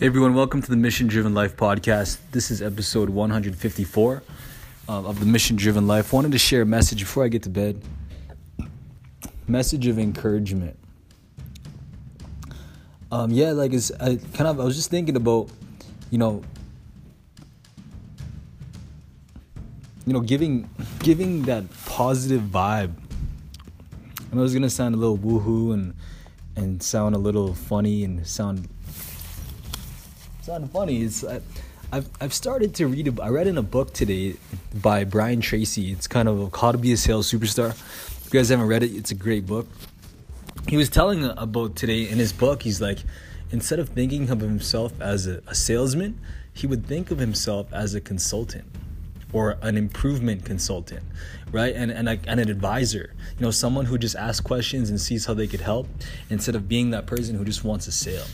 Hey everyone, welcome to the Mission Driven Life podcast. This is episode 154 uh, of the Mission Driven Life. Wanted to share a message before I get to bed. Message of encouragement. Um, yeah, like it's I kind of I was just thinking about, you know, you know, giving giving that positive vibe. I know it's gonna sound a little woohoo and and sound a little funny and sound sound funny. It's I, I've I've started to read. A, I read in a book today by Brian Tracy. It's kind of how to be a sales superstar. If you guys haven't read it, it's a great book. He was telling about today in his book. He's like, instead of thinking of himself as a, a salesman, he would think of himself as a consultant or an improvement consultant, right? And and, a, and an advisor, you know, someone who just asks questions and sees how they could help instead of being that person who just wants a sale.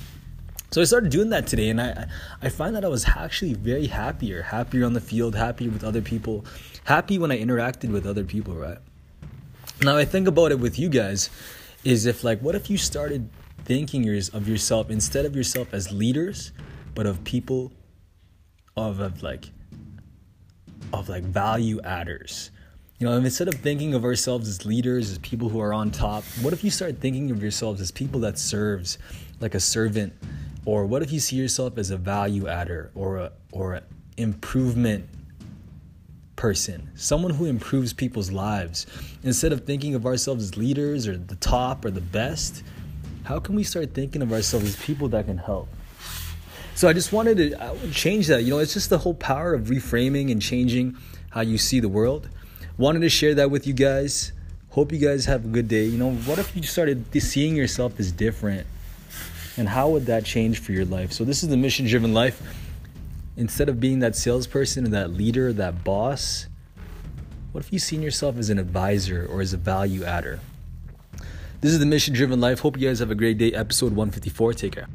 So I started doing that today, and I I find that I was actually very happier, happier on the field, happier with other people, happy when I interacted with other people, right? Now I think about it with you guys, is if like what if you started thinking of yourself instead of yourself as leaders, but of people, of of like, of like value adders. You know, instead of thinking of ourselves as leaders, as people who are on top, what if you start thinking of yourselves as people that serves, like a servant, or what if you see yourself as a value adder or a or an improvement person, someone who improves people's lives. Instead of thinking of ourselves as leaders or the top or the best, how can we start thinking of ourselves as people that can help? So I just wanted to change that. You know, it's just the whole power of reframing and changing how you see the world. Wanted to share that with you guys. Hope you guys have a good day. You know, what if you started seeing yourself as different and how would that change for your life? So, this is the mission driven life. Instead of being that salesperson or that leader, that boss, what if you've seen yourself as an advisor or as a value adder? This is the mission driven life. Hope you guys have a great day. Episode 154. Take care.